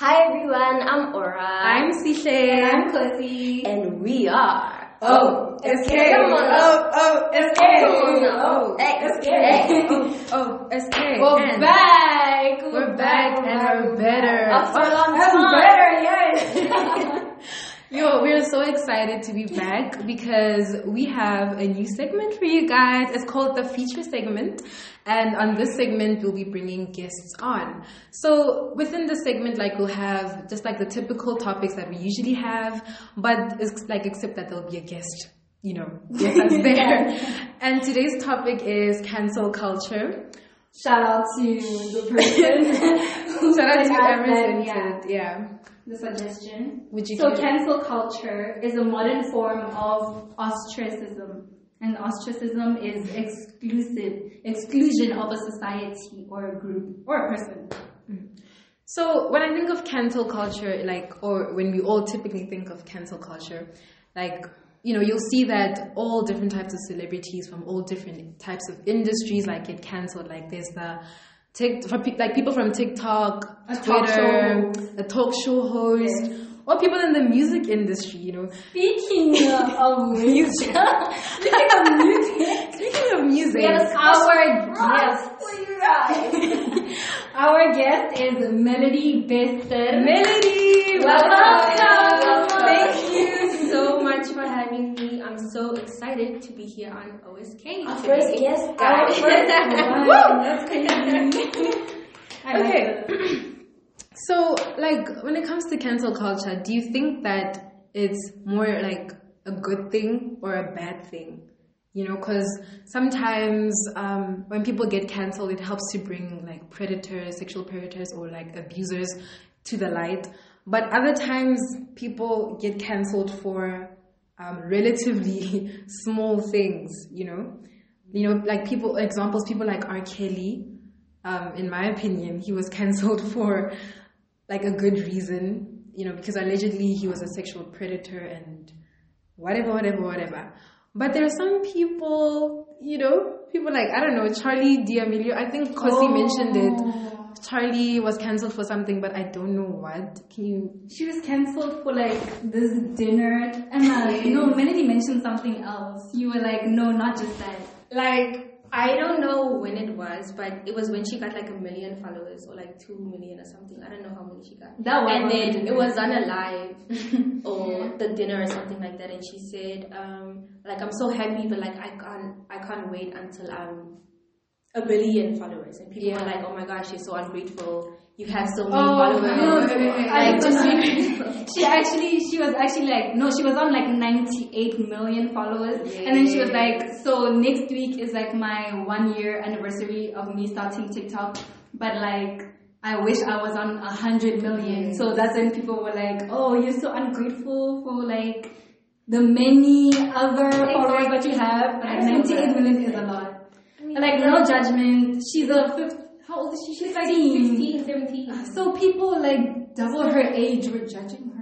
Hi everyone, I'm Aura. I'm Sishe. I'm Cozy. And we are. Oh, SK. Come on. Oh, oh, SK. Come on now. Oh, SK. Oh, SK. We're back. We're back and we're better. After a long I'm time. Yo, we're so excited to be back because we have a new segment for you guys. It's called the feature segment. And on this segment, we'll be bringing guests on. So within the segment, like we'll have just like the typical topics that we usually have, but it's like except that there'll be a guest, you know, with us there. And today's topic is cancel culture. Shout out to the person Shout out to Emerson. yeah, yeah. The suggestion. Would you So cancel culture is a modern form of ostracism. And ostracism is exclusive, exclusion of a society or a group or a person. Mm. So when I think of cancel culture, like, or when we all typically think of cancel culture, like, you know, you'll see that all different types of celebrities from all different types of industries like get cancelled. Like there's the Tik, for pe- like people from TikTok, A talk Twitter, show a talk show host, or people in the music industry. You know, Speaking of music, speaking of music, speaking of music, our guest, for you guys. our guest is Melody Bester. Melody, Welcome. Thank so excited to be here on OSK. Our today. first guest, guys. first one. That's crazy. Okay. So, like, when it comes to cancel culture, do you think that it's more like a good thing or a bad thing? You know, because sometimes um, when people get canceled, it helps to bring like predators, sexual predators, or like abusers to the light. But other times, people get canceled for um, relatively small things. You know, you know, like people examples, people like R. Kelly. Um, in my opinion, he was cancelled for like a good reason, you know, because allegedly he was a sexual predator and whatever, whatever, whatever. But there are some people, you know, people like, I don't know, Charli D'Amelio, I think Kosi mentioned it. Charli was cancelled for something, but I don't know what. Can you? She was cancelled for like this dinner, and uh, no, Melody mentioned something else. You were like, no, not just that. Like, I don't know when it was, but it was when she got like a million followers or like two million or something. I don't know how many she got. That one. and then it was on a live or the dinner or something like that, and she said, um, like I'm so happy, but like I can't, I can't wait until I'm a billion followers, and people Yeah. were like, oh my gosh, you're so ungrateful. You have so many Oh, followers. no, I Like, just she actually, she was actually like, no, she was on like 98 million followers. And then she was like, so next week is like my one year anniversary of me starting TikTok. But like, I wish I was on a 100 million. So that's when people were like, oh, you're so ungrateful for like the many other followers that you have. But like, 98 million is a lot. Like, no judgment. She's a fifth, how old is she? She's 15. 16, 17. Uh, so people like double her age were judging her.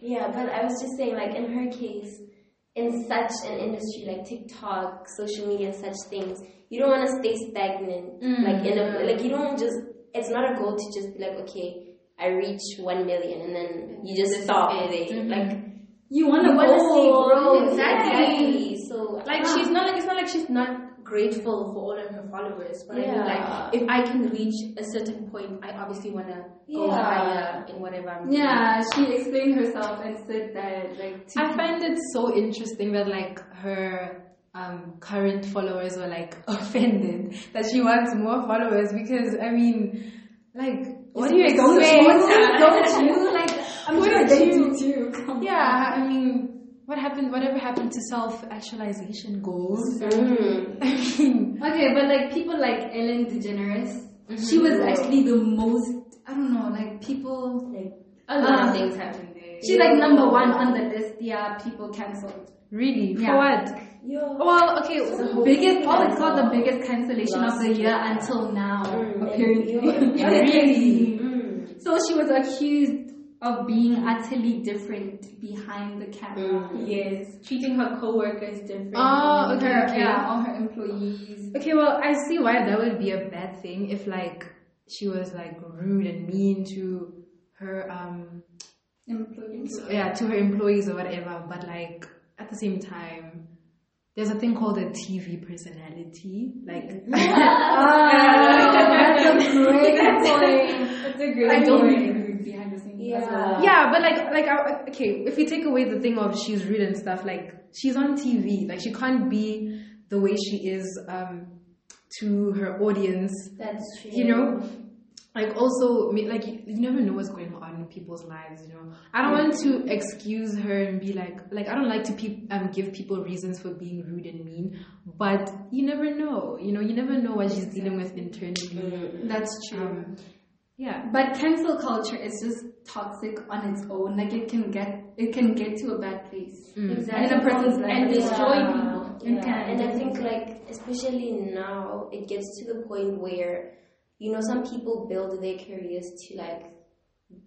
Yeah, but I was just saying, like in her case, in such an industry like TikTok, social media, such things, you don't want to stay stagnant. Mm-hmm. Like in a like you don't just. It's not a goal to just be like, okay, I reach one million, and then you just stop there. Like mm-hmm. You want to want to see go growth. Exactly. So Like she's not like it's not like she's not grateful for all of her followers, but I mean like if I can reach a certain point, I obviously wanna go higher in whatever I'm doing. Yeah, she explained herself and said that like to I find it so interesting that like her um, current followers were like offended that she wants more followers because I mean, like, what do you don't expect? Don't you? Like I'm What sure did they you- do too. Come Yeah, I mean, what happened? Whatever happened to self-actualization goals? Mm. I mean. Okay, but like people like Ellen DeGeneres, she was actually the most. I don't know, like people. like A lot of things happen there. She's like number one on the list. Yeah, people cancelled. really, for Yeah. what? yo. Well, okay, Biggest, oh, it's called the biggest cancellation of the year until now, Mm, apparently. Really? Mm. So she was accused of being utterly different behind the camera. Mm. Yes, treating her co-workers different. Oh, okay, Her, okay. yeah, all her employees. Okay, well, I see why that would be a bad thing if, like, she was like rude and mean to her um Employees. yeah to her employees or whatever but like at the same time there's a thing called a tv personality like That's a great point. That's a great point. I don't point. really behind the scenes. Yeah. yeah but like like I, okay if you take away the thing of she's rude and stuff like she's on tv like she can't be the way she is um to her audience. That's true. you know? Like also like you, never know what's going on in people's lives you know? I don't want to excuse her and be like like i don't like to pe- um, give people reasons for being rude and mean but you never know you know? You never know what she's dealing with internally. That's true. um, yeah But cancel culture is just toxic on its own. Like it can get it can get to a bad place. Mm. Exactly. In a person's life and destroy well. people. It Yeah, and I think like especially now it gets to the point where you know some people build their careers to like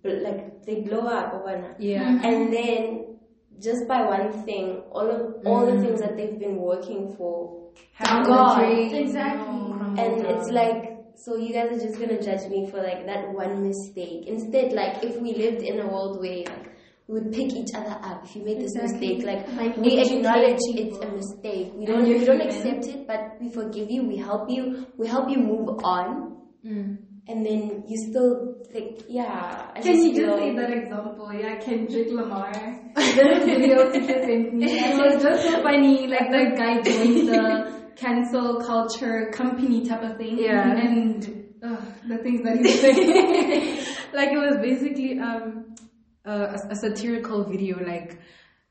bl- like they blow up or whatnot, yeah mm-hmm. and then just by one thing, all of all the mm. things that they've been working for have gone. Exactly. and it's like so you guys are just gonna judge me for like that one mistake instead like if we lived in a world where like we would pick each other up if you made this mistake like, Like, we acknowledge it's a mistake we don't we don't accept it but we forgive you we help you we help you move on mm. and then you still think yeah I Can you just say that example? Yeah, Kendrick Lamar. A video teacher sent me. And it was just so funny. Like the guy joined the cancel culture company type of thing. Yeah. And ugh, the things that he's saying. like it was basically um a, a satirical video like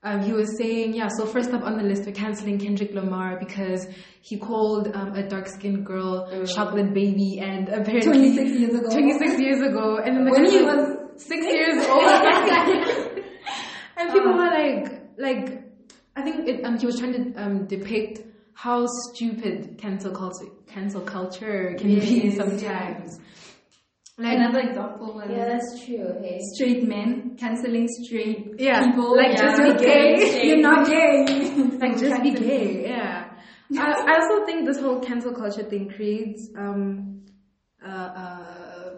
um, he was saying, yeah, so first up on the list, we're canceling Kendrick Lamar because he called um, a dark skinned girl chocolate baby and apparently 26 years ago. 26 years ago. And then the When he was six years old. and people were like, like, I think it, um, he was trying to um, depict how stupid cancel culture, cancel culture can be Yes, sometimes. Like, Another example was yeah that's true hey straight men canceling straight Yeah, people. like, just be okay, gay. You're not gay. like just be gay yeah I, I also think this whole cancel culture thing creates um uh uh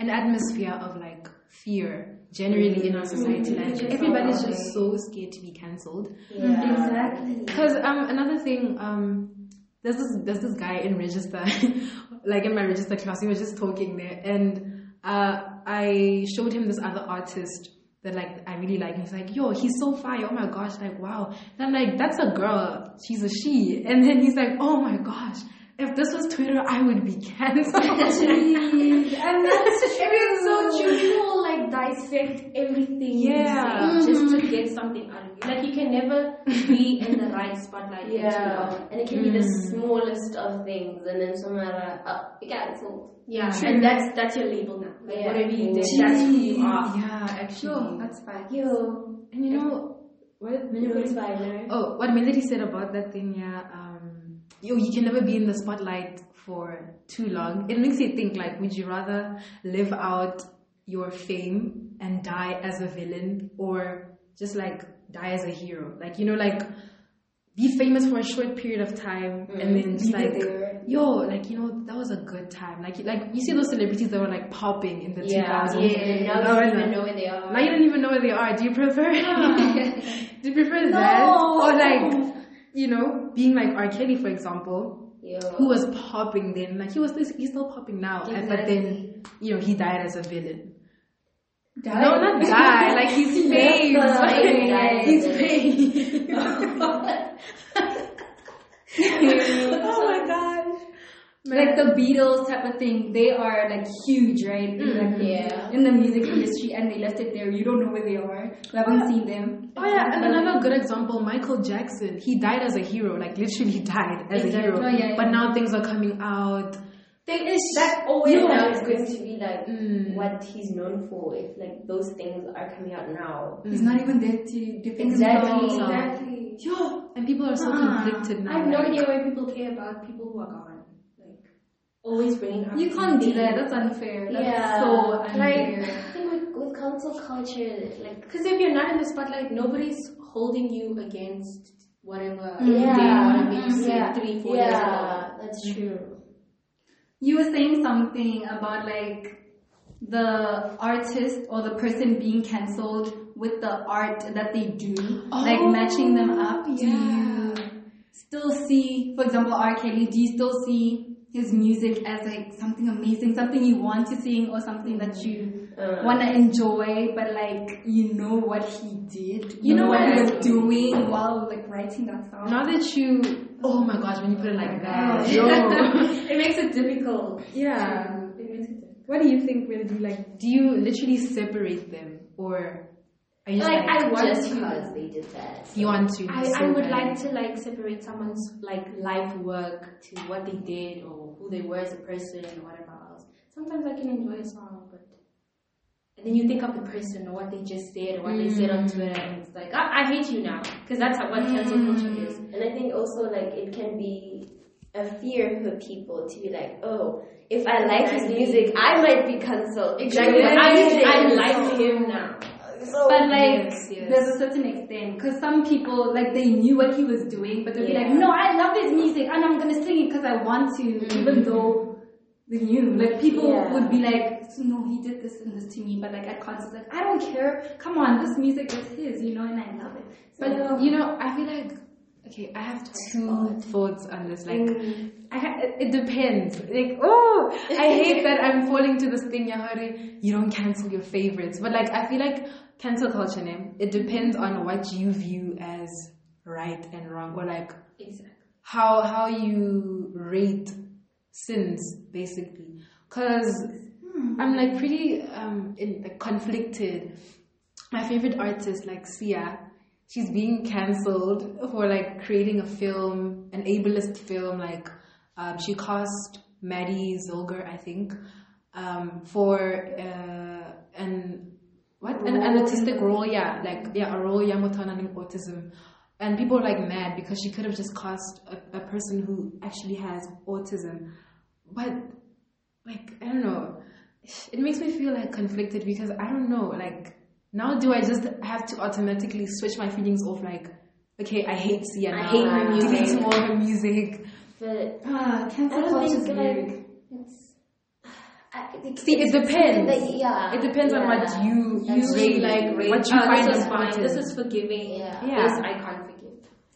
an atmosphere of like fear generally in our society like everybody's just so scared to be cancelled. Yeah. Exactly. because um another thing um there's this there's this guy in register like in my register class we were just talking there and uh I showed him this other artist that like I really like and he's like yo he's so fire oh my gosh like wow. And I'm like that's a girl she's a she. And then he's like oh my gosh if this was Twitter I would be cancelled. And that's It's so true. Dissect everything you Yeah. say just to get something out of you. Like you can never be in the right spotlight. yeah and it can be the smallest of things and then somehow uh, you cancelled Yeah, and that's that's your label now. Like Yeah. whatever you did, that's who you are. yeah actually Sure, that's fine. yo and you know what fine, right? Oh, what Melody said about that thing, yeah. Um, yo, you can never be in the spotlight for too long. It makes you think, like, would you rather live out your fame and die as a villain, or just like die as a hero? Like, you know, like be famous for a short period of time and mm-hmm. then just like, yo, like you know, that was a good time. Like, like you see those celebrities that were like popping in the Yeah, 2000s. yeah. Now you don't even know where they are. Now you don't even know where they are. Do you prefer? Do you prefer that or like you know being like R. Kelly, for example, Who was popping then? Like he was, he's still popping now, and but then you know he died as a villain. No, not die. Like he's famous. Like, he's famous. oh my gosh. Like the Beatles type of thing, they are like huge, right? In, the, Yeah. in the music industry, and they left it there. You don't know where they are. You haven't seen them. Oh yeah, and another good example, Michael Jackson. He died as a hero, like literally died as a hero. Oh, yeah, yeah. But now things are coming out. thing is that always Yeah. now is going to be like Mm. what he's known for if like those things are coming out now. He's not even there to defend Exactly. himself. Exactly. Yo, and people are so Ah, conflicted now. I have no like- idea why people care about people who are gone. Like always bringing up. You can't do that. That's unfair. That's Yeah. so Like. I think with, with cancel culture, like Because if you're not in the spotlight, nobody's holding you against whatever Yeah. they want to be Mm, said yeah, three, four years ago. yeah, that's true. You were saying something about like the artist or the person being cancelled with the art that they do, like Oh, matching them up. Do you still see, for example, R. Kelly? Do you still see his music as like something amazing, something you want to sing, or something that you Uh, want to enjoy, but like you know what he did, you know what he Yeah. was doing while like writing that song. Now that you, oh my gosh, when you put it like that, yo. it makes it difficult. yeah. It makes it difficult. What do you think, Will? Do you like? Do you literally separate them, or are you just Like, like, I want just to. because they did that. you want to? I, so I would bad. like to like separate someone's like life work to what they did or who they were as a person or whatever else. Sometimes I can enjoy a song, but and then you think of the person or what they just said or what they said on mm. Twitter, and it's like I, I hate you now because that's how, what cancel mm. culture is. And I think also like it can be a fear for people to be like, oh, if I like his music, I might be cancelled. Exactly. Like, I, I like him now. So But like, Yes, yes. there's a certain extent, because some people like they knew what he was doing, but they'd be like, "No, I love his music, and I'm gonna sing it because I want to, mm-hmm. even though they knew." Like people Yeah. would be like, "No, he did this and this to me," but like at concerts, like, "I don't care. Come on, this music is his, you know, and I love it." So, But you know, I feel like okay, I have two thoughts on this. Like, I ha- it- depends. Like, oh, I hate that I'm falling to this thing, Yahari. You don't cancel your favorites, but like, I feel like cancel culture name. It depends on what you view as right and wrong, or like Exactly. how how you rate sins, basically. Cause I'm like pretty um in, like, conflicted. My favorite artist, like Sia, she's being cancelled for like creating a film, an ableist film. Like, um, she cast Maddie Ziegler, I think, um, for uh, an what an, an autistic role. Yeah, like yeah, a role Yamutana in autism. And people are like mad because she could have just cast a, a person who actually has autism. But like I don't know, it makes me feel like conflicted because I don't know. Like now, do I just have to automatically switch my feelings off? Like, okay, I hate Sia. I hate her Delete music. more of her music. But ah, I cancel don't culture is think weird. like it's. I, it, See, it depends. That, yeah, It depends on what you you That's rate, true. like Rate, what you oh, find this is fine. This is forgiving. Yeah. Yeah. This I can't forgive.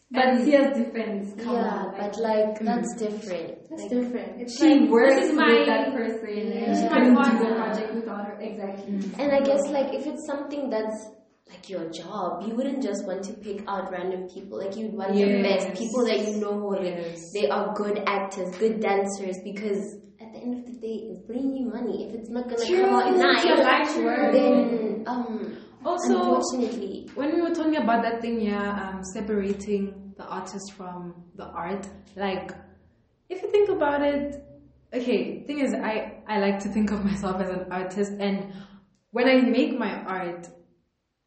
But Sia's different. Come yeah, on, like, but like that's different. That's Like, different. It's she like, works my, with that person, Yeah. and she is my couldn't do the partner. project without her. Exactly. And I guess like if it's something that's like your job, you wouldn't just want to pick out random people. Like you'd want the Yes. best people that you know Yes. they are good actors, good dancers because at the end of the day it's bringing you money. If it's not gonna True. come out nice, work. then um Also, unfortunately when we were talking about that thing, yeah, um, separating the artist from the art, like, if you think about it, okay, thing is, I, I like to think of myself as an artist, and when I make my art,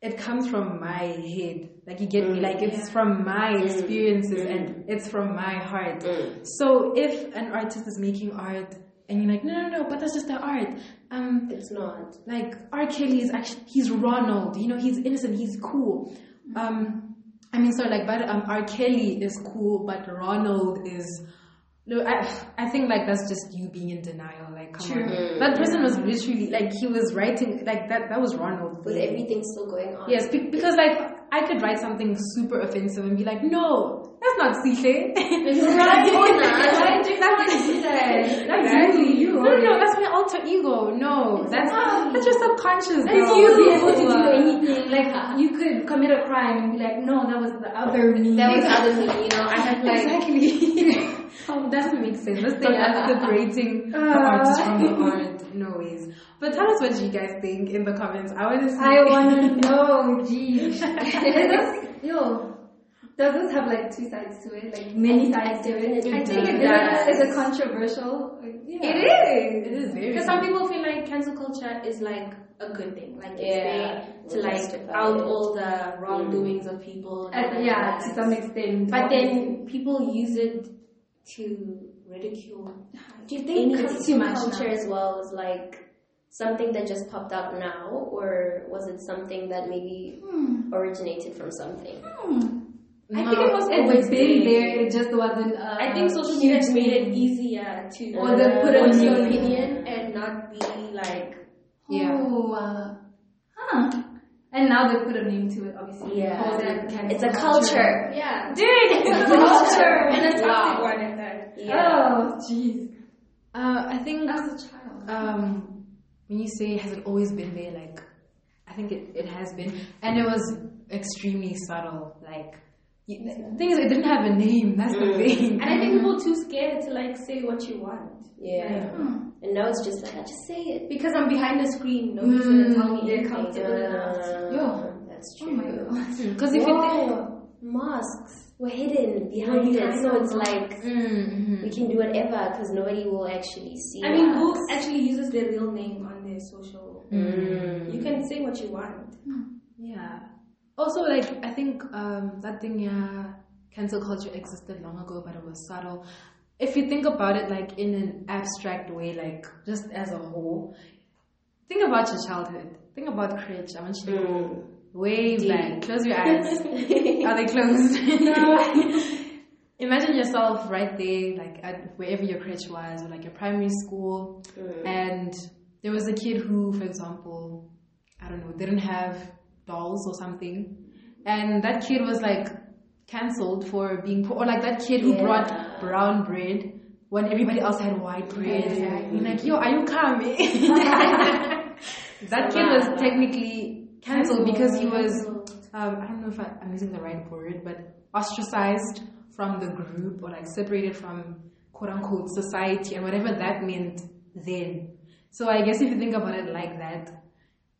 it comes from my head. Like, you get me? Mm. Like, it's from my mm. experiences mm. and it's from my heart. So, if an artist is making art, and you're like, no, no, no, but that's just the art. Um, it's not. like R. Kelly is actually he's Ronald, you know, he's innocent, he's cool. Um, I mean, sorry, like, but um, R. Kelly is cool, but Ronald is. No, I, I think like that's just you being in denial. Come on, that person was literally like he was writing like that. That was Ronald. With everything still going on. Yes, be- because like I could write something super offensive and be like, no, that's not Sile. Right. Why do you want to do that? That's Exactly. you. No, no, no, that's my alter ego. No, that's that's your subconscious. If girl. you be able to do anything, like you could commit a crime and be like, no, that was the other me. That was other me, you know. I have like Exactly. Oh, that makes sense. Let's say that's separating the artist from the art. No ways. But tell us what you guys think in the comments. I want to see. I wanna know, geez. Is yo, does this have like two sides to it? Like many sides to it? I think it Is does. Is it controversial? Yeah. It is. It is very. Because some people feel like cancel culture is like a good thing. Like it's Yeah. there to We'll like out it. all the wrongdoings of people. and Uh, all yeah, to some extent. But then people use it to ridicule. Do you think It's too much culture now. as well was like something that just popped up now, or was it something that maybe originated from something? I think it was always been there. it just wasn't. Uh, I think social media made it easier to Or they put a new- your opinion and not be like Yeah. Oh, uh, huh. And now they put a name to it, obviously. Yeah. It cancel It's a culture. Yeah. Dude, it's a culture. And it's a toxic Wow. one at that. Yeah. Oh, jeez. Uh, I think As a child. um, when you say has it always been there, like I think it, it has been, and it was extremely subtle. Like you, the thing is, it didn't have a name. That's the thing. And I think people too scared to like say what you want. Yeah. And now it's just like, I just say it. Because I'm behind the screen, nobody's gonna tell me they're anything. comfortable enough. Yo. That's Oh true. my god. Because if you Wow. Masks were hidden behind it, behind so it's like mm-hmm. we can do whatever because nobody will actually see. I mean, us. Google actually uses their real name on their social. Mm. You can say what you want. Yeah. Also, like I think um, that thing, yeah, cancel culture existed long ago, but it was subtle. If you think about it, like in an abstract way, like just as a whole, think about your childhood. Think about Critch. I want you to go mm. way back. Close your eyes. Are they closed? Imagine yourself right there, like at wherever your crèche was, or like your primary school, mm. and there was a kid who, for example, I don't know, didn't have dolls or something, and that kid was like cancelled for being poor, or like that kid who Yeah. brought brown bread when everybody else had white bread. You're like, yo, are you coming? that kid was technically cancelled because he was um, I don't know if I, I'm using the right word, but ostracized from the group or like separated from quote unquote society and whatever that meant then. So I guess if you think about it like that,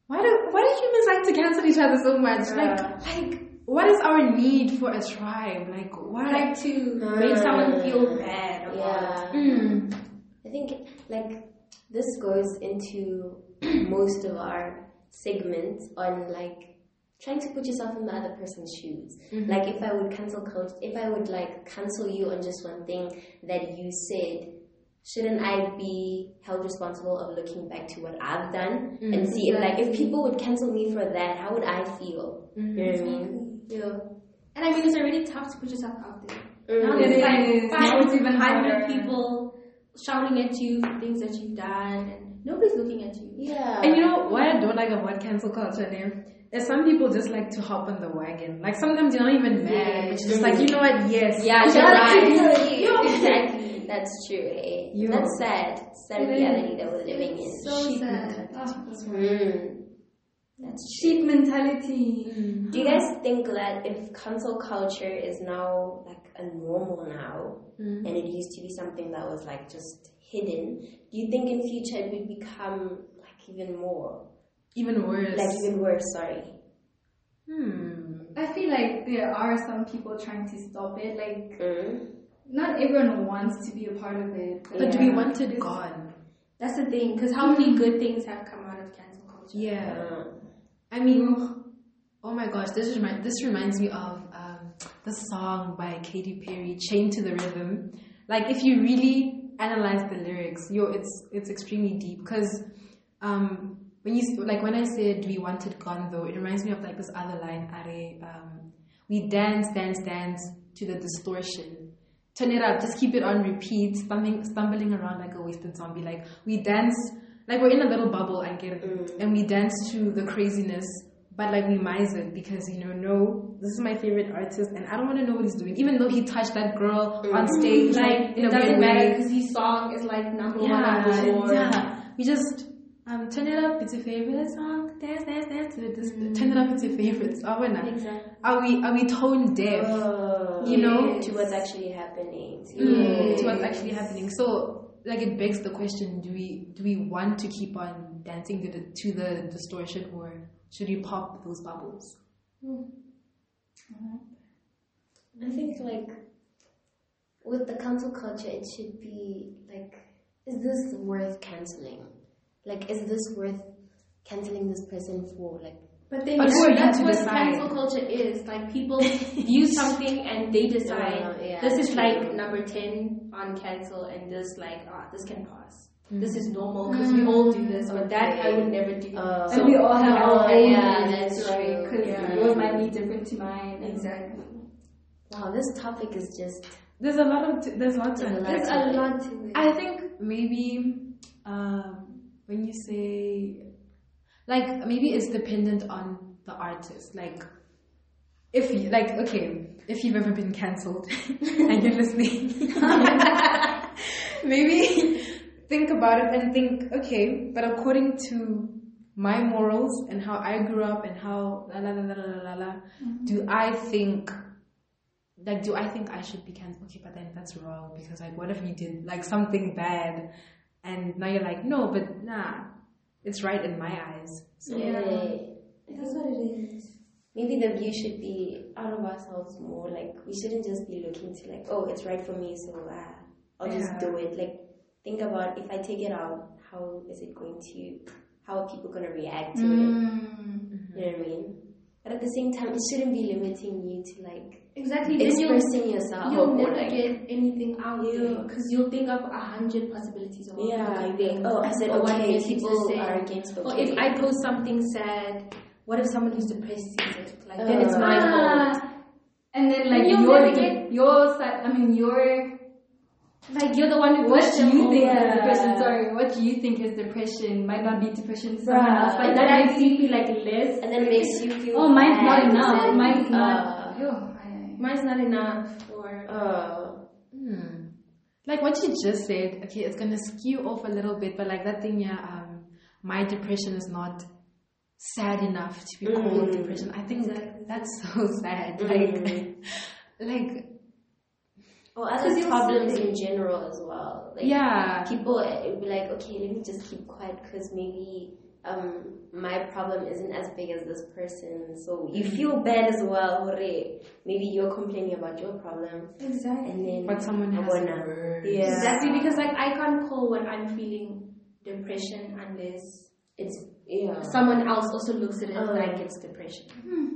why do why do humans like to cancel each other so much? Like like what is our need for a tribe? Like why? Like to make ah. someone feel bad about Yeah. Mm. I think like this goes into most of our segments on like trying to put yourself in the other person's shoes. Mm-hmm. Like if I would cancel culture, if I would like cancel you on just one thing that you said, shouldn't I be held responsible of looking back to what I've done and mm-hmm. see if like if people would cancel me for that, how would I feel? You know what I mean? Yeah. And I mean, it's already tough to put yourself out there. Mm. Now there's like is. five it's even hundred people shouting at you for things that you've done, and nobody's looking at you. Yeah. And you know what I don't like about cancel culture there? Is some people just like to hop on the wagon. Like sometimes you're not even mad, Yeah. but you're just like, you know what, yes. Yeah, you're up. right. exactly. That's true. Eh? Yo. That's sad. Sad reality that we're living in. So Sheep sad. Oh, that's right. Mm. That's Sheep mentality. Do you guys think that if cancel culture is now like a normal now, and it used to be something that was like just hidden, do you think in future it would become like even more, Even worse. like even worse? Sorry. hmm. I feel like there are some people trying to stop it. Like, Mm. not everyone wants to be a part of it. But do we want it gone? That's the thing, because how many good things have come out of cancel culture? Yeah. Uh, I mean, oh my gosh, this this reminds me of um, the song by Katy Perry, "Chained to the Rhythm." Like, if you really analyze the lyrics, yo, it's it's extremely deep because um, when you like when I said we want it gone, though, it reminds me of like this other line, Are, um, we dance, dance, dance to the distortion. Turn it up, just keep it on repeat, stumbling, stumbling around like a wasted zombie. Like we dance, like we're in a little bubble, I get it, and we dance to the craziness, but like we mize it because you know, no, this is my favorite artist, and I don't want to know what he's doing, even though he touched that girl on stage, Like, in it a doesn't weird matter way. because his song is like number one on Yeah, yeah. We just um, turn it up. It's your favorite song. Dance, dance, dance to it. Just turn it up. It's your favorite. Are we not? Exactly. Are we are we tone deaf? Oh, You know? to what's actually happening. To Mm, to what's actually happening. So, like, it begs the question: Do we do we want to keep on dancing to the to the distortion, or should we pop those bubbles? Hmm. I think like with the cancel culture, it should be like, is this worth canceling? Like, is this worth canceling this person for? Like, But then But that's, who are you that's what decide? cancel culture is. Like people view something and they decide Uh, yeah, this is true. like number ten on cancel and this like ah this can pass. This is normal because we all do this, but that I would never do. Uh, And we all have our Oh, own yeah, that's right? true. Because Yeah. yours might be different to mine. and- exactly. wow, this topic is just There's a lot of t- there's lots There's a of lot There's a lot to it. I think maybe um, when you say like maybe it's dependent on the artist. Like if you, like okay, if you've ever been cancelled and you're listening, maybe think about it and think, okay, but according to my morals and how I grew up and how la la la la la la la, mm-hmm. do I think like do I think I should be cancelled? Okay, but then that's wrong because like what if you did like something bad and now you're like, no, but nah, it's right in my eyes. So Yeah. That's what it is. Maybe the view should be out of ourselves more. Like we shouldn't just be looking to like, oh, it's right for me, so ah, I'll just do it. Like think about if I take it out, how is it going to? How are people gonna react to it? Mm. You know what I mean? But at the same time, it shouldn't be limiting you to like Exactly. Then you'll, expressing yourself. you'll or, never like, get anything out there because you'll think of a hundred possibilities of what yeah, people you can think, oh, I said Or what okay, makes people say. are against okay. Or if I post something sad, what if someone who's depressed sees it? Like then it's Uh, my fault. Ah, and then like you'll your never get- your side. I mean your. Like you're the one who What pushed do you think over. is depression? Sorry, what do you think is depression? Might not be depression to someone else. Like and that then makes you feel like less. and then it makes you feel. Oh, mine's not bad. enough. Mine's Uh, not. Yo, I- Mine's not enough. Or Uh, Hmm. Like what you just said, okay, it's gonna skew off a little bit, but like that thing, yeah, um, my depression is not sad enough to be called Mm. depression. I think Exactly. that's so sad. Mm. Like, like, or other problems in general as well. Like, yeah, people uh, would be like, okay, let me just keep quiet because maybe um my problem isn't as big as this person. So you feel bad as well. hore. Maybe you're complaining about your problem, exactly. and then but someone has Abona. it worse. Yeah. Exactly because like I can't call when I'm feeling depression unless it's yeah. someone else also looks at it Uh. like it's depression.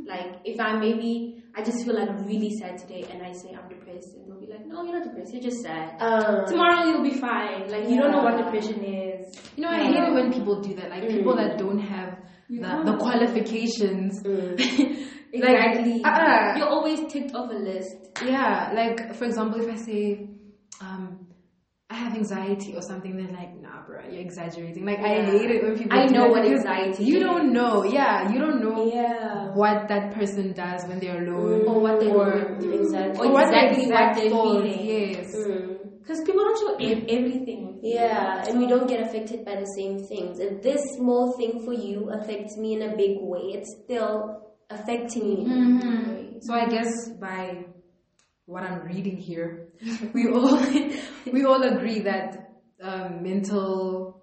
Like if I maybe I just feel like really sad today and I say I'm depressed and they'll be like, No, you're not depressed, you're just sad. Um, Tomorrow you'll be fine. Like you don't know what depression is. You know, I hate it when people do that. Like people Mm. that don't have the, the qualifications. mm. Exactly. uh-uh. You're always ticked off a list. Yeah, like for example, if I say, um, I have anxiety or something, they're like, bro, you're exaggerating. Like, I hate it when people I know what anxiety You don't know, yeah, you don't know yeah. what that person does when they're alone. Or what they Or- do. exactly. Or what exactly what they're feeling. Yes. Mm. Because people don't show ev- everything. Yeah, and we don't get affected by the same things. If this small thing for you affects me in a big way, it's still affecting me. Mm-hmm. So I guess by what I'm reading here, we all we all agree that um, mental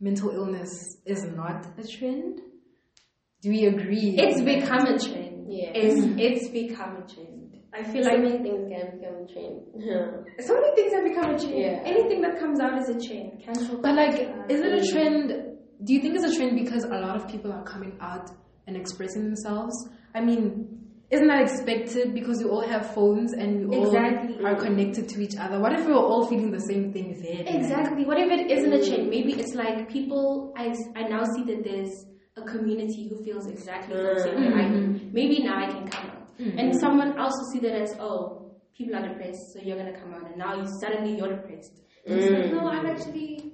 mental illness is not a trend. Do we agree? It's become a trend. Yeah. It's it's become a trend. I feel So like many things can become a trend. Yeah. so many things have become a trend. Yeah. Anything that comes out is a trend. Cancel. But like, is it a trend? Do you think it's a trend because a lot of people are coming out and expressing themselves? I mean, isn't that expected because we all have phones and we all are connected to each other? What if we were all feeling the same thing then? Exactly. What if it isn't a trend? Maybe it's like people. I, I now see that there's a community who feels exactly the same way I do. Mm. Maybe now I can come out, mm-hmm. and someone else will see that as oh, people are depressed, so you're gonna come out, and now you suddenly you're depressed. It's like, no, I'm mm. actually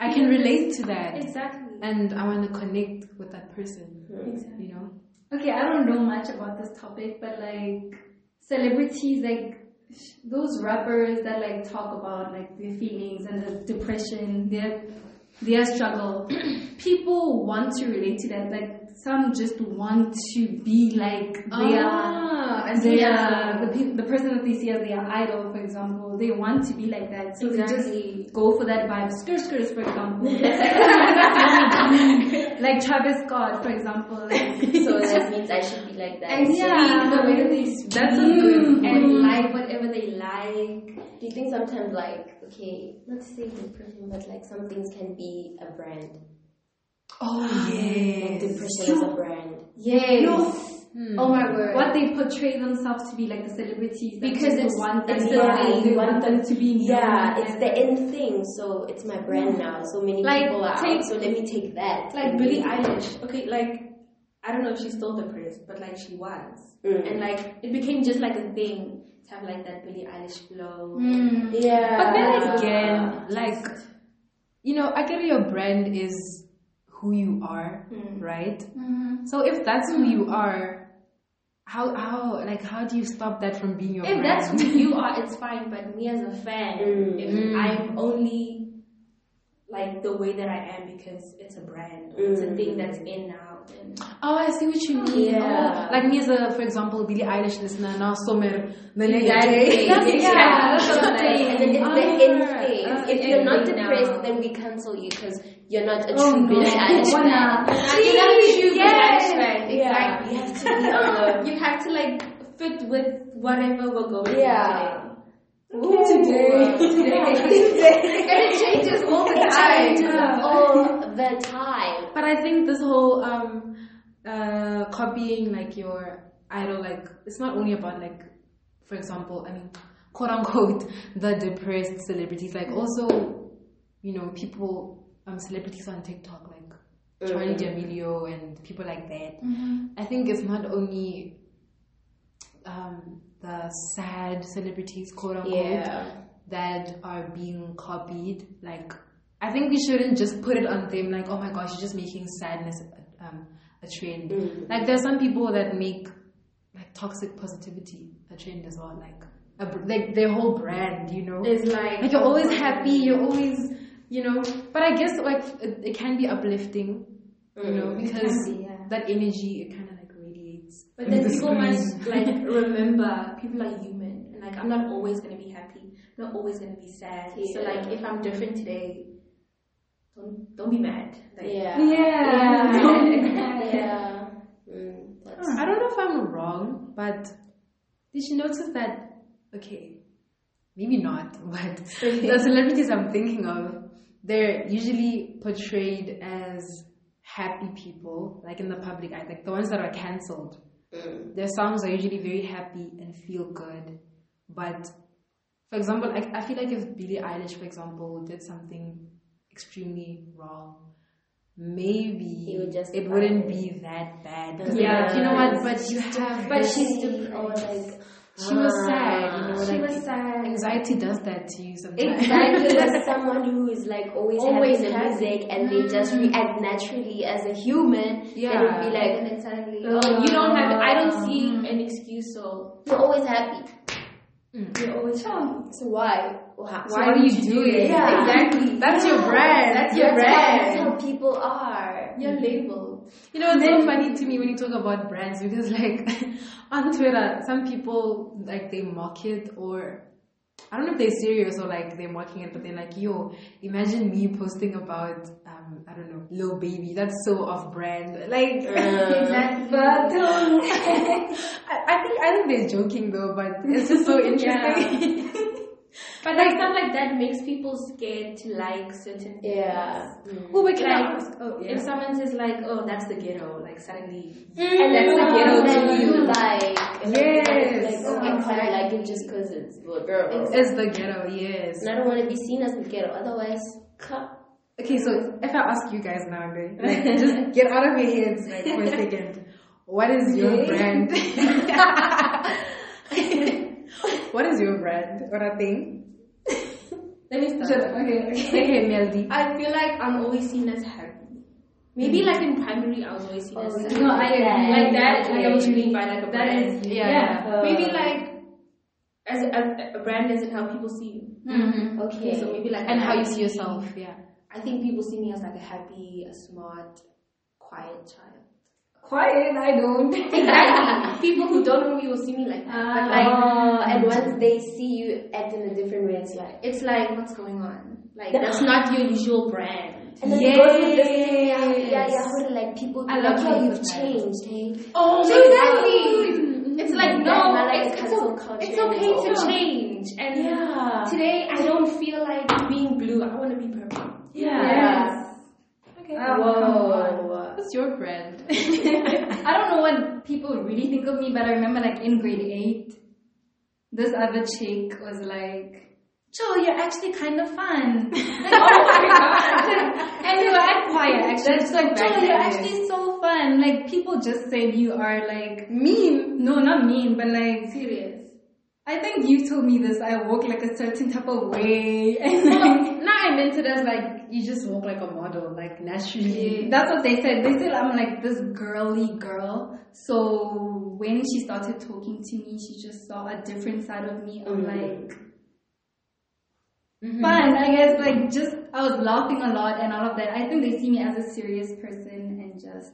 I can relate to that, exactly. and I want to connect with that person. exactly. You know. Okay, I don't know much about this topic, but like celebrities, like those rappers that like talk about like their feelings and the depression, their their struggle. People want to relate to that. Like some just want to be like their Ah, I see. their the pe- the person that they see as their idol, for example. They want to be like that, so they just go for that vibe. Skr skrs, for example. like Travis Scott, for example. Like, so that means I should be like that. And So Yeah. speak the way that they mm. speak That's a good and point. like whatever they like. Do you think sometimes, like, okay, not to say depression, but like some things can be a brand? Oh Like yes. depression is a brand. Yes. Hmm. Oh my word. what they portray themselves to be like the celebrities Because it's- want them it's the be. thing. They want them to be known Yeah, it's the end thing. So it's my brand now. So many Like, people are take- out. So let me take that. like and Billie. Eilish. Okay, like I don't know if she's still depressed, but like she was, Mm. and like it became just like a thing to have like that Billie Eilish flow. Mm. Yeah. But then again, like, you know, I get your brand is who who you are, Mm. right? Mm-hmm. So if that's who you are, how how like how do you stop that from being your If brand? that's who you are, it's fine. But me as a fan, Mm. if Mm. I'm only like the way that I am because it's a brand or it's a Mm. thing that's in now, then Oh, I see what you mean. Yeah. Oh, like me as a, for example, Billie Eilish listener, now Somer, the next Exactly. day. That's- Yeah, yeah, that's what I'm like- saying. And then it's the Ah, in phase. ah, if you're not depressed, now. then we cancel you because you're not a Oh, true no. Fan. Wanna- See, that's true Yes. right? Yeah. Exactly. You have to be on the You have to like fit with whatever we're going Yeah. through Today. today. and it changes all the It time. all the time. But I think this whole um uh copying like your idol, like it's not only about like, for example, I mean, quote unquote, the depressed celebrities. Like also, you know, people um celebrities on TikTok like Charli D'Amelio and people like that. I think it's not only um the sad celebrities, quote unquote, Yeah. that are being copied. Like, I think we shouldn't just put it on them like, oh my gosh, you're just making sadness um, a trend. Mm. Like, there's some people that make like toxic positivity a trend as well. Like, a, like their whole brand, you know. It's like Like you're always happy, you're always, you know. But I guess like it, it can be uplifting, you know, Mm. because be, yeah. that energy it kind of like radiates. But through then the people screen. must like remember people are human and like I'm not always gonna be happy. I'm not always gonna be sad. So like if I'm different today, don't don't be mad. Like, Yeah. Yeah. Yeah. Mm, I don't know if I'm wrong, but did you notice that? Okay, maybe not, but the celebrities I'm thinking of, they're usually portrayed as happy people, like in the public eye, like the ones that are cancelled. mm, Their songs are usually very happy and feel good, but for example, I, I feel like if Billie Eilish, for example, did something extremely wrong, maybe He would justify it wouldn't it. be that bad. Yeah. you know what? But you have, but she's depressed. Or like, she was sad. You know. She like was sad. anxiety does that to you sometimes. Exactly, as someone who is like always, Always happy in happy. music and they just mm. react naturally as a human, Yeah. then it'd be like, and then suddenly, oh, you don't have. I don't see mm. an excuse. So you're always happy. Mm. you're always happy. So why? Why, Why do you do it? Yeah. Exactly. That's your brand. That's your That's brand. that's how people are. Your label. You know, it's so funny to me when you talk about brands because, like, on Twitter, some people like they mock it, or I don't know if they're serious or like they're mocking it, but they're like, "Yo, imagine me posting about, um, I don't know, Lil Baby. That's so off-brand." Like, Uh, But um, I, I think I think they're joking though, but it's just so interesting. But like stuff like that makes people scared to like certain things. yeah. Mm. Who can Like, ask? Oh, If someone says like, "Oh, that's the ghetto," like suddenly, And that's the ghetto then to you you. like, Yes. like, oh, I kinda like it just because it's a girl. It's the ghetto, yes. And I don't want to be seen as the ghetto. Otherwise, cut. Okay, so if I ask you guys now, okay, like, just get out of your heads like for a second. What is your brand? what is your brand? What I think? Let me start. okay, okay. Okay, Melody. I feel like I'm always seen as happy. Maybe like in primary, I was always seen as Oh, happy. No, I agree. like that. Okay. Like I was mean by like a brand. is Yeah. yeah. Maybe like as a, a brand isn't how people see you. Mm-hmm. Okay. So maybe like And how you see yourself, yeah. I think people see me as like a happy, a smart, quiet child. Quiet, I don't. Exactly. people who don't know me will see me like that. but like ah. Oh, and once they see you act in a different way, it's like. it's like what's going on? Like that's not your usual brand. And then it goes with this Yes. thing, yeah, yeah, yeah, how to, like people be I like, oh, love how you've you changed, hey. Oh, So exactly. It's like Yeah, no, not like it's, it's, cancel o- culture it's okay to anymore. change. And Yeah. today I don't feel like being blue. I want to be purple. Yeah. Okay. Oh, Whoa. What's your brand? I don't know what people really think of me, but I remember like in grade eight, this other chick was like, Joe, you're actually kind of fun. Like, oh my god. and we were at choir actually. It's like, Joe, you're actually so fun. Like people just said you are like Mean. no, not mean, but like Serious. I think you told me this. I walk like a certain type of way, and like, I meant it as like you just walk like a model, like naturally. That's what they said. They said I'm like this girly girl. So when she started talking to me, she just saw a different side of me. I'm like Mm-hmm. fun. I guess like just I was laughing a lot and all of that. I think they see me as a serious person and just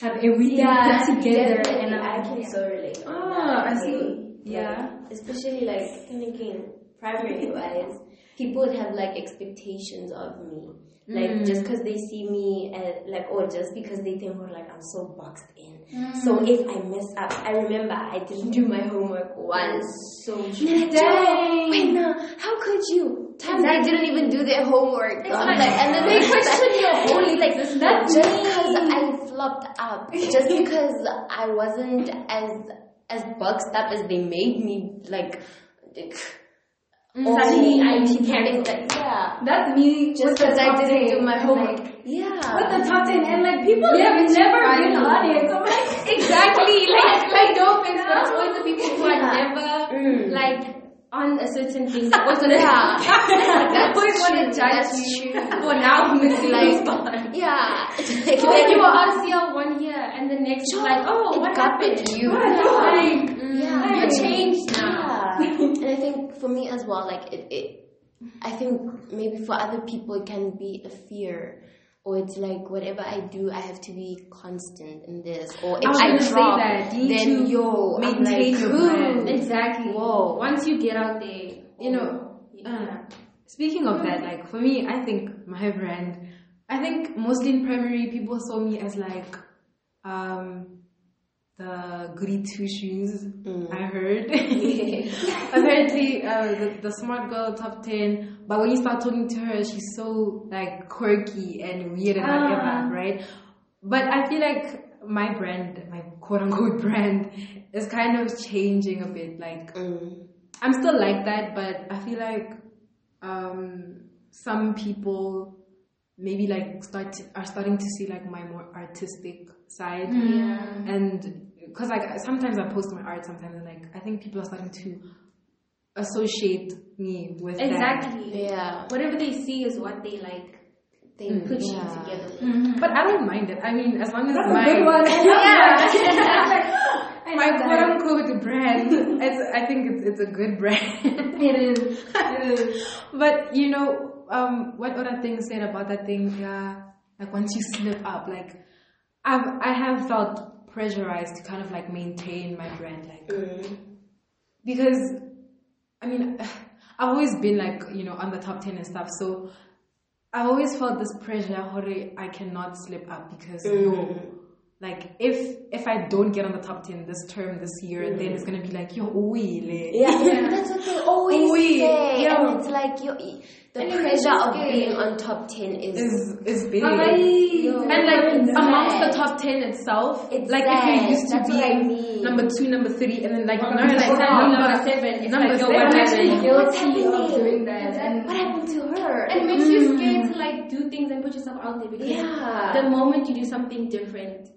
have everything Yeah, put together. And I can yeah. so relate. on Ah. I see. Yeah. especially like thinking primary wise, people have like expectations of me. Like Mm. just because they see me as, like, or just because they think, oh, like I'm so boxed in. Mm. So if I mess up, I remember I didn't do my homework once. So Dang. Wait, no, how could you? Times they didn't even do their homework. Like- like, and then they question your whole like That's just because I flopped up, just because I wasn't as as boxed up as they made me. Like, like Suddenly I think that yeah, That's me just because I didn't 10, do my homework. Like, yeah, with the top ten and like people yeah, have never been on it. I'm like exactly like like but it's always the people who are never Mm. like on a certain thing. Always gonna Yeah. That's always to judge you. For now, is Like, like. yeah, like, Like you were on CL one year, and the next you're like, oh, It what happened? with you. Like, Yeah. you changed now. Yeah. and I think for me as well, like it, it, I think maybe for other people it can be a fear. Or it's like whatever I do, I have to be constant in this. Or if I, say drop, that. Then yo, maintain like, your brand. Exactly. Whoa. Once you get out there, You know, uh, speaking of that, like for me, I think my brand, I think mostly in primary people saw me as like um the goody two shoes. I heard. Apparently, uh, the, the smart girl top ten. But when you start talking to her, she's so like quirky and weird and whatever, right? But I feel like my brand, my quote unquote brand, is kind of changing a bit. Like Mm. I'm still like that, but I feel like um, some people maybe like start are starting to see like my more artistic side, and because like sometimes I post my art, sometimes and like I think people are starting to associate me with that. exactly. Yeah, Whatever they see is what they like. They Mm, put yeah. you together. with. But I don't mind it. I mean, as long as that's my a good one. Yeah. I my quote unquote brand, it's, I think it's it's a good brand. It is. It is. But you know, um, what other things said about that thing? Yeah, like once you slip up, like I've I have felt pressurized to kind of like maintain my brand, like Mm. because I mean I've always been like you know on the top ten and stuff, so I've always felt this pressure. Hore, I cannot slip up because yo, mm. like if if I don't get on the top ten this term this year, mm. then it's gonna be like yo, uile. yeah, that's what they always Oui, say, yeah. and it's like you, the And pressure of you being on top ten is, is is big. Yo, And like it's amongst sad. the top ten itself, It's like if you're used to That's what I mean. number two, number three, and then like Or now like number number, number seven, it's number like, yo, seven. what I'm actually guilty of doing that. And what happened to her? And it makes you scared to like do things and put yourself out there because Yeah. the moment you do something different,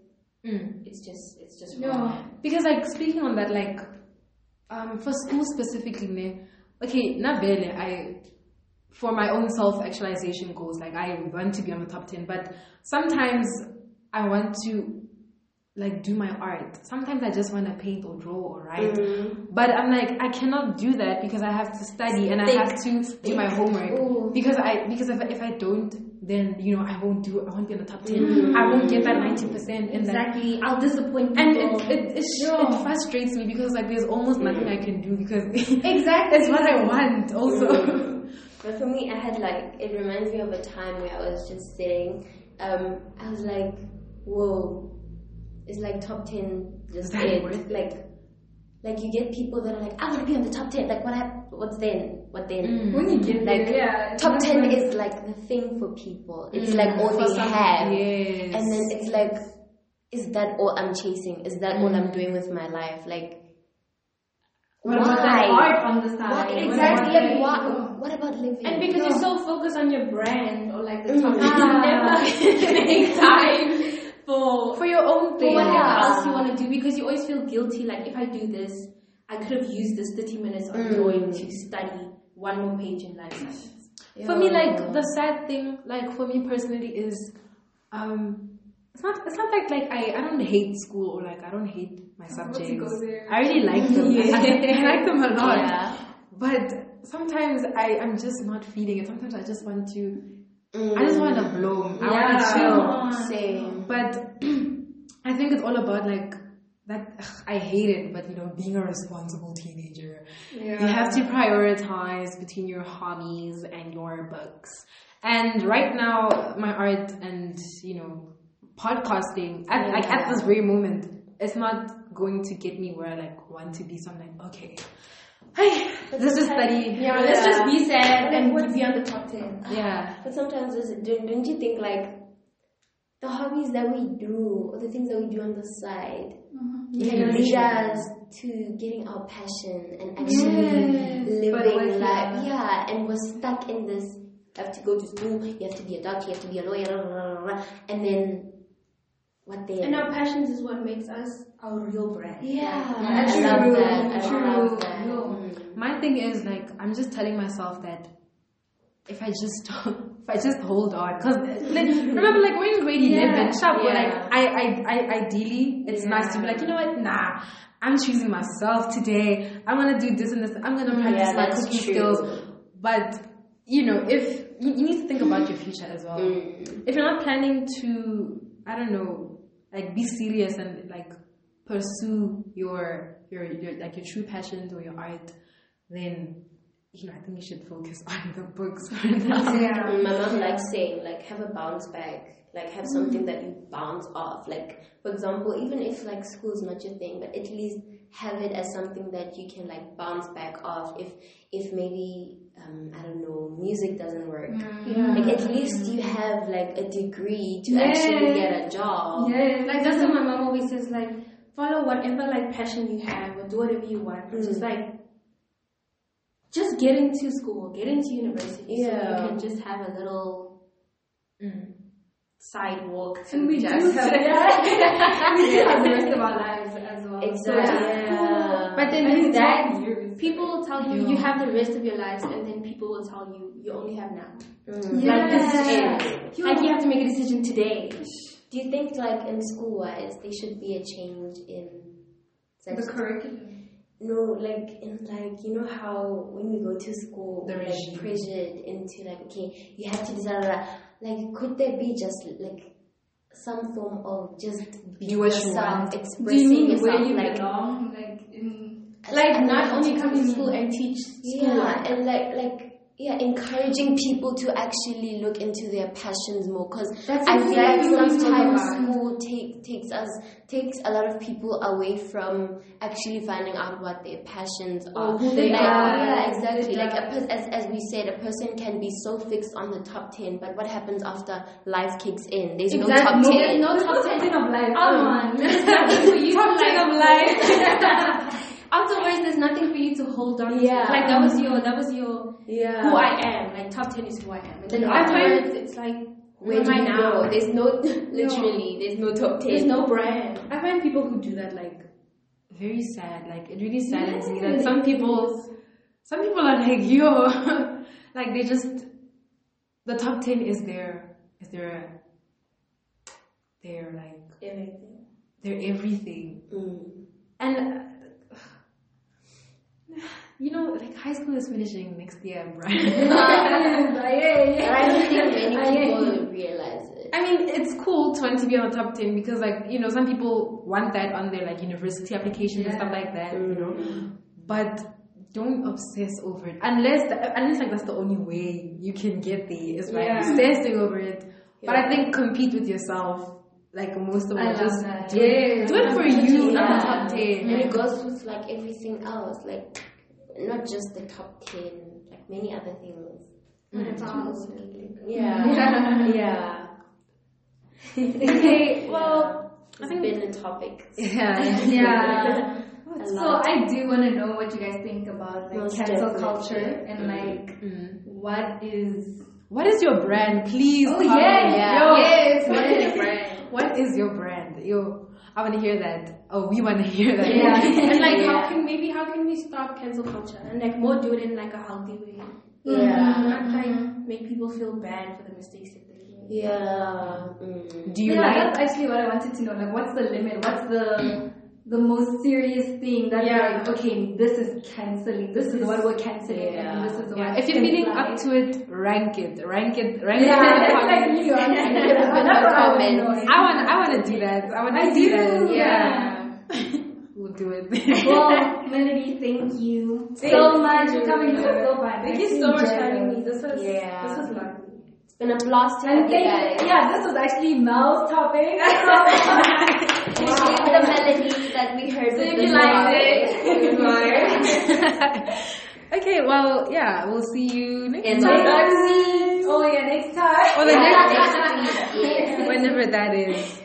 Mm. it's just it's just Yeah. wrong. Because like speaking on that, like um for school specifically, ne, okay, not really. I for my own self actualization goals, like I want to be on the top ten, but sometimes I want to like do my art. Sometimes I just want to paint or draw or write. Mm-hmm. But I'm like I cannot do that because I have to study and I have to do my homework. Ooh. Because I because if, if I don't then you know I won't do I won't be in the top 10 mm-hmm. I won't get that ninety percent in that Exactly. I'll disappoint and people. it it, it, sh- it frustrates me because like there's almost nothing I can do because exactly. it's what I want also. Mm-hmm. But for me, I had like it reminds me of a time where I was just sitting. Um, I was like, "Whoa, it's like top ten, just that it. worth? Like, like you get people that are like, I want to be on the top ten. Like, what hap- What's then? What then? when you get Like there, yeah. top ten not- is like the thing for people. It's like all For they some- have, Yes. and then it's like, is that all I'm chasing? Is that all Mm. I'm doing with my life? Like, What about that why? art on the side? What, What exactly. about what, what about living? And because you're so focused on your brand or like the top, Mm. you never make time for for your own for thing. whatever Yeah. else you want to do because you always feel guilty. Like if I do this, I could have used this 30 minutes on drawing to study one more page in life science. For me, like the sad thing, like for me personally, is um, it's not. It's not like like I I don't hate school or like I don't hate my subjects. I really like them. I, I like them a lot. Yeah. But sometimes I am just not feeling it. Sometimes I just want to. I just want to bloom. I want to chill. Same. But I think it's all about like that. ugh, I hate it, but you know, being a responsible teenager, you have to prioritize between your hobbies and your books. And right now, my art and you know, podcasting at like at this very moment, it's not going to get me where I like want to be. So I'm like, okay, hey, let's just study. Yeah, let's just be sad and be on the top ten. Yeah. But sometimes, don't, don't you think like the hobbies that we do or the things that we do on the side mm-hmm. can lead us to getting our passion and actually But living life? Yeah, and we're stuck in this. You have to go to school. You have to be a doctor. You have to be a lawyer. Blah, blah, blah, and then what then? And our passions is what makes us our real brand. yeah, Yeah, I love true, that. I true. love that. Mm. My thing is like I'm just telling myself that if I just if I just hold on, because like, remember like when you're grade eleven, sharp, yeah. like I, I I ideally it's nice to be like you know what, nah. I'm choosing myself today. I'm gonna do this and this. I'm gonna practice Yeah, my cooking true. skills. But you know, if you, you need to think about your future as well. Mm. If you're not planning to, I don't know, like be serious and like pursue your your, your like your true passions or your art, then you know I think you should focus on the books for now. Mm, My mom likes saying like have a bounce back, like have something that you bounce off. Like for example, even if like school's not your thing, but at least have it as something that you can like bounce back off. If if maybe um, I don't know, music doesn't work. Yeah. Like at least you have like a degree to actually get a job. Yeah, Like that's what mm. my mom always says, like follow whatever like passion you have or do whatever you want. It's just mm. like just get into school, get into university. Yeah. So you can just have a little sidewalk to And we do just have- we do have the rest of our lives as well. So Exactly. just- Yeah. But then with it's that, people will tell you you have the rest of your lives, and then people will tell you you only have now. Mm. Like this is Yeah. it. Like you have to make a decision today. Do you think like in school wise there should be a change in such The curriculum. No, like in like you know how when we go to school, The we're, like pressured into like okay, you have to do that. Like, could there be just like some form of just be you yourself, want. Do you mean yourself, where you like belong? Like in Like I not only come you to mean. school and teach school. yeah, and like like yeah, encouraging people to actually look into their passions more because That's I feel like exactly what sometimes school take, takes us takes a lot of people away from actually finding out what their passions are. Or who they like, are. Yeah, exactly. Like a, Yeah. as as we said, a person can be so fixed on the top ten, but what happens after life kicks in? There's no top No, ten. there's no top ten of life. Come on, there's you Top to 10 of life. Afterwards, there's nothing for you to hold on to. Yeah. Like that was your, that was your yeah. who I am. Like top ten is who I am. And then I find- it's like Where who do am I now? go? There's no literally. There's no top ten. There's no brand. I find people who do that like very sad. Like it really saddens me that some people, some people are like yo, like they just the top ten is their is their their like Everything. their everything. Mm. And you know, like high school is finishing next year, right? But I don't think many people realize it. I mean, it's cool to want to be on the top 10 because, like, you know, some people want that on their, like, university applications and stuff like that, you know. But don't obsess over it. Unless, the, unless like, that's the only way you can get there is by Yeah. obsessing over it. But I think compete with yourself. Like, most of I it, love just that. do it, do it for you, not the top 10. And it goes with like everything else, like not just the top ten, like many other things. Mm. Mm. Yeah. yeah. Okay, well, I think- It's been a topic. Yeah. yeah. Oh, so. I do want to know what you guys think about like Most cancel definitely. culture and mm. like Mm. what is What is your brand? Please. Oh, comment. yeah. Yo, Yes, What what is is your brand? What is your brand? Yo, I want to hear that. Oh, we want to hear that. Yeah. and like, Yeah. how can maybe how can we stop cancel culture and like more do it in like a healthy way? Yeah. Not like make people feel bad for the mistakes that they made. Yeah. Mm. Do you yeah, like? that's actually what I wanted to know. Like, what's the limit? What's the the most serious thing that's Yeah. like, okay, this is canceling. This is what we're canceling, Yeah. and this is the Yeah, one. if you're feeling up to it, rank it, rank it, rank yeah, it. in the like comments. you. I'm In the I wanna comments. I want, I want to do that. I want to do do, that. yeah. we'll do it. Well, Melody, thank you Thank so much for coming. Was so. Thank you so much for having me. This was Yeah. this was lovely. It's been a blast to have you guys. yeah, this was actually Mel's topic. Especially the melody that we heard. So if you liked it, okay, well, yeah, we'll see you next In time. the oh yeah, next time. Or the next, next week. Whenever that is.